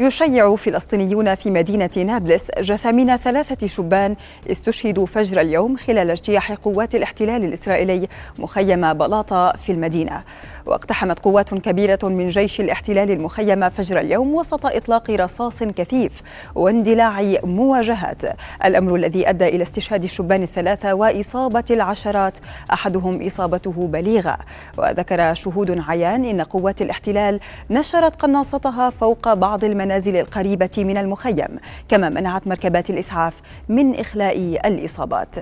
يشيع فلسطينيون في مدينة نابلس جثامين ثلاثة شبان استشهدوا فجر اليوم خلال اجتياح قوات الاحتلال الإسرائيلي مخيم بلاطة في المدينة. واقتحمت قوات كبيرة من جيش الاحتلال المخيم فجر اليوم وسط إطلاق رصاص كثيف واندلاع مواجهات. الأمر الذي أدى إلى استشهاد الشبان الثلاثة وإصابة العشرات أحدهم إصابته بليغة. وذكر شهود عيان إن قوات الاحتلال نشرت قناصتها فوق بعض المنازل القريبة من المخيم كما منعت مركبات الإسعاف من إخلاء الإصابات.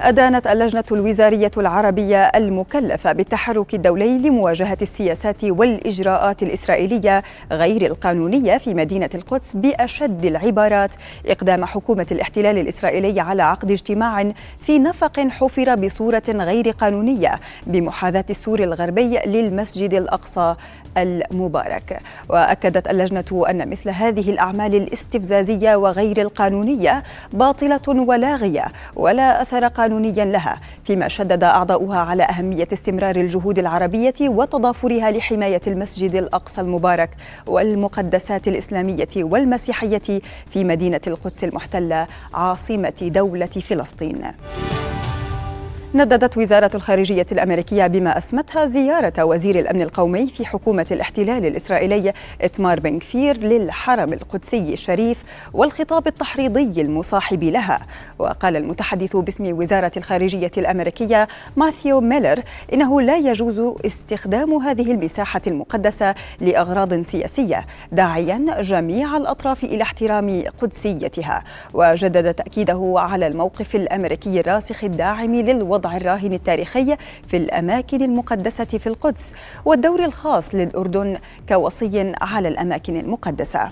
أدانت اللجنة الوزارية العربية المكلفة بالتحرك الدولي لمواجهة السياسات والإجراءات الإسرائيلية غير القانونية في مدينة القدس بأشد العبارات. إقدام حكومة الاحتلال الإسرائيلي على عقد اجتماع في نفق حفر بصورة غير قانونية بمحاذاة السور الغربي للمسجد الأقصى المبارك. وأكدت اللجنة أن مثل هذه الأعمال الاستفزازية وغير القانونية باطلة ولاغية ولا أثر قانونيا لها فيما شدد أعضاؤها على أهمية استمرار الجهود العربية وتضافرها لحماية المسجد الأقصى المبارك والمقدسات الإسلامية والمسيحية في مدينة القدس المحتلة عاصمة دولة فلسطين. نددت وزارة الخارجية الأمريكية بما أسمتها زيارة وزير الأمن القومي في حكومة الاحتلال الإسرائيلي إتمار بن كفير للحرم القدسي الشريف والخطاب التحريضي المصاحب لها. وقال المتحدث باسم وزارة الخارجية الأمريكية ماثيو ميلر إنه لا يجوز استخدام هذه المساحة المقدسة لأغراض سياسية داعيا جميع الأطراف إلى احترام قدسيتها. وجدد تأكيده على الموقف الأمريكي الراسخ الداعم للوضع الوضع الراهن التاريخي في الأماكن المقدسة في القدس والدور الخاص للأردن كوصي على الأماكن المقدسة.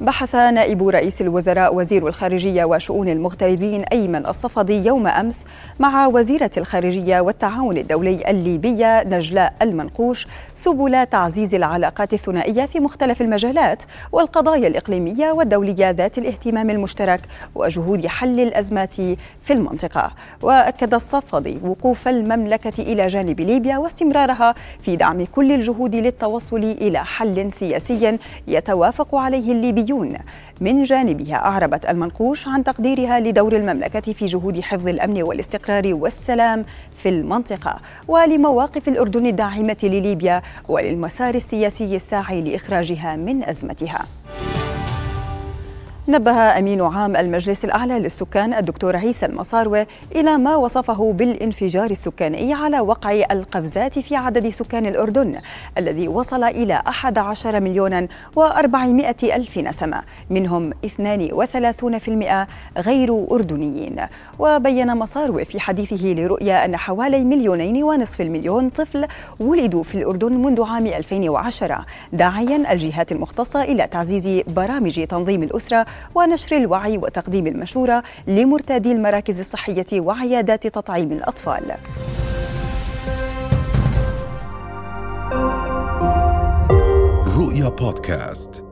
بحث نائب رئيس الوزراء وزير الخارجية وشؤون المغتربين أيمن الصفدي يوم أمس مع وزيرة الخارجية والتعاون الدولي الليبية نجلاء المنقوش سبل تعزيز العلاقات الثنائية في مختلف المجالات والقضايا الإقليمية والدولية ذات الاهتمام المشترك وجهود حل الأزمات في المنطقة. وأكد الصفدي وقوف المملكة إلى جانب ليبيا واستمرارها في دعم كل الجهود للتوصل إلى حل سياسي يتوافق عليه الليبيون السوريون من جانبها أعربت المنقوش عن تقديرها لدور المملكة في جهود حفظ الأمن والاستقرار والسلام في المنطقة ولمواقف الأردن الداعمة لليبيا وللمسار السياسي الساعي لإخراجها من أزمتها. نبه أمين عام المجلس الأعلى للسكان الدكتور عيسى المصاروي إلى ما وصفه بالانفجار السكاني على وقع القفزات في عدد سكان الأردن الذي وصل إلى 11 مليون و400 ألف نسمة منهم 32% غير أردنيين. وبين مصاروي في حديثه لرؤيا أن حوالي مليونين ونصف المليون طفل ولدوا في الأردن منذ عام 2010 داعيا الجهات المختصة إلى تعزيز برامج تنظيم الأسرة ونشر الوعي وتقديم المشورة لمرتادي المراكز الصحية وعيادات تطعيم الأطفال. رؤيا بودكاست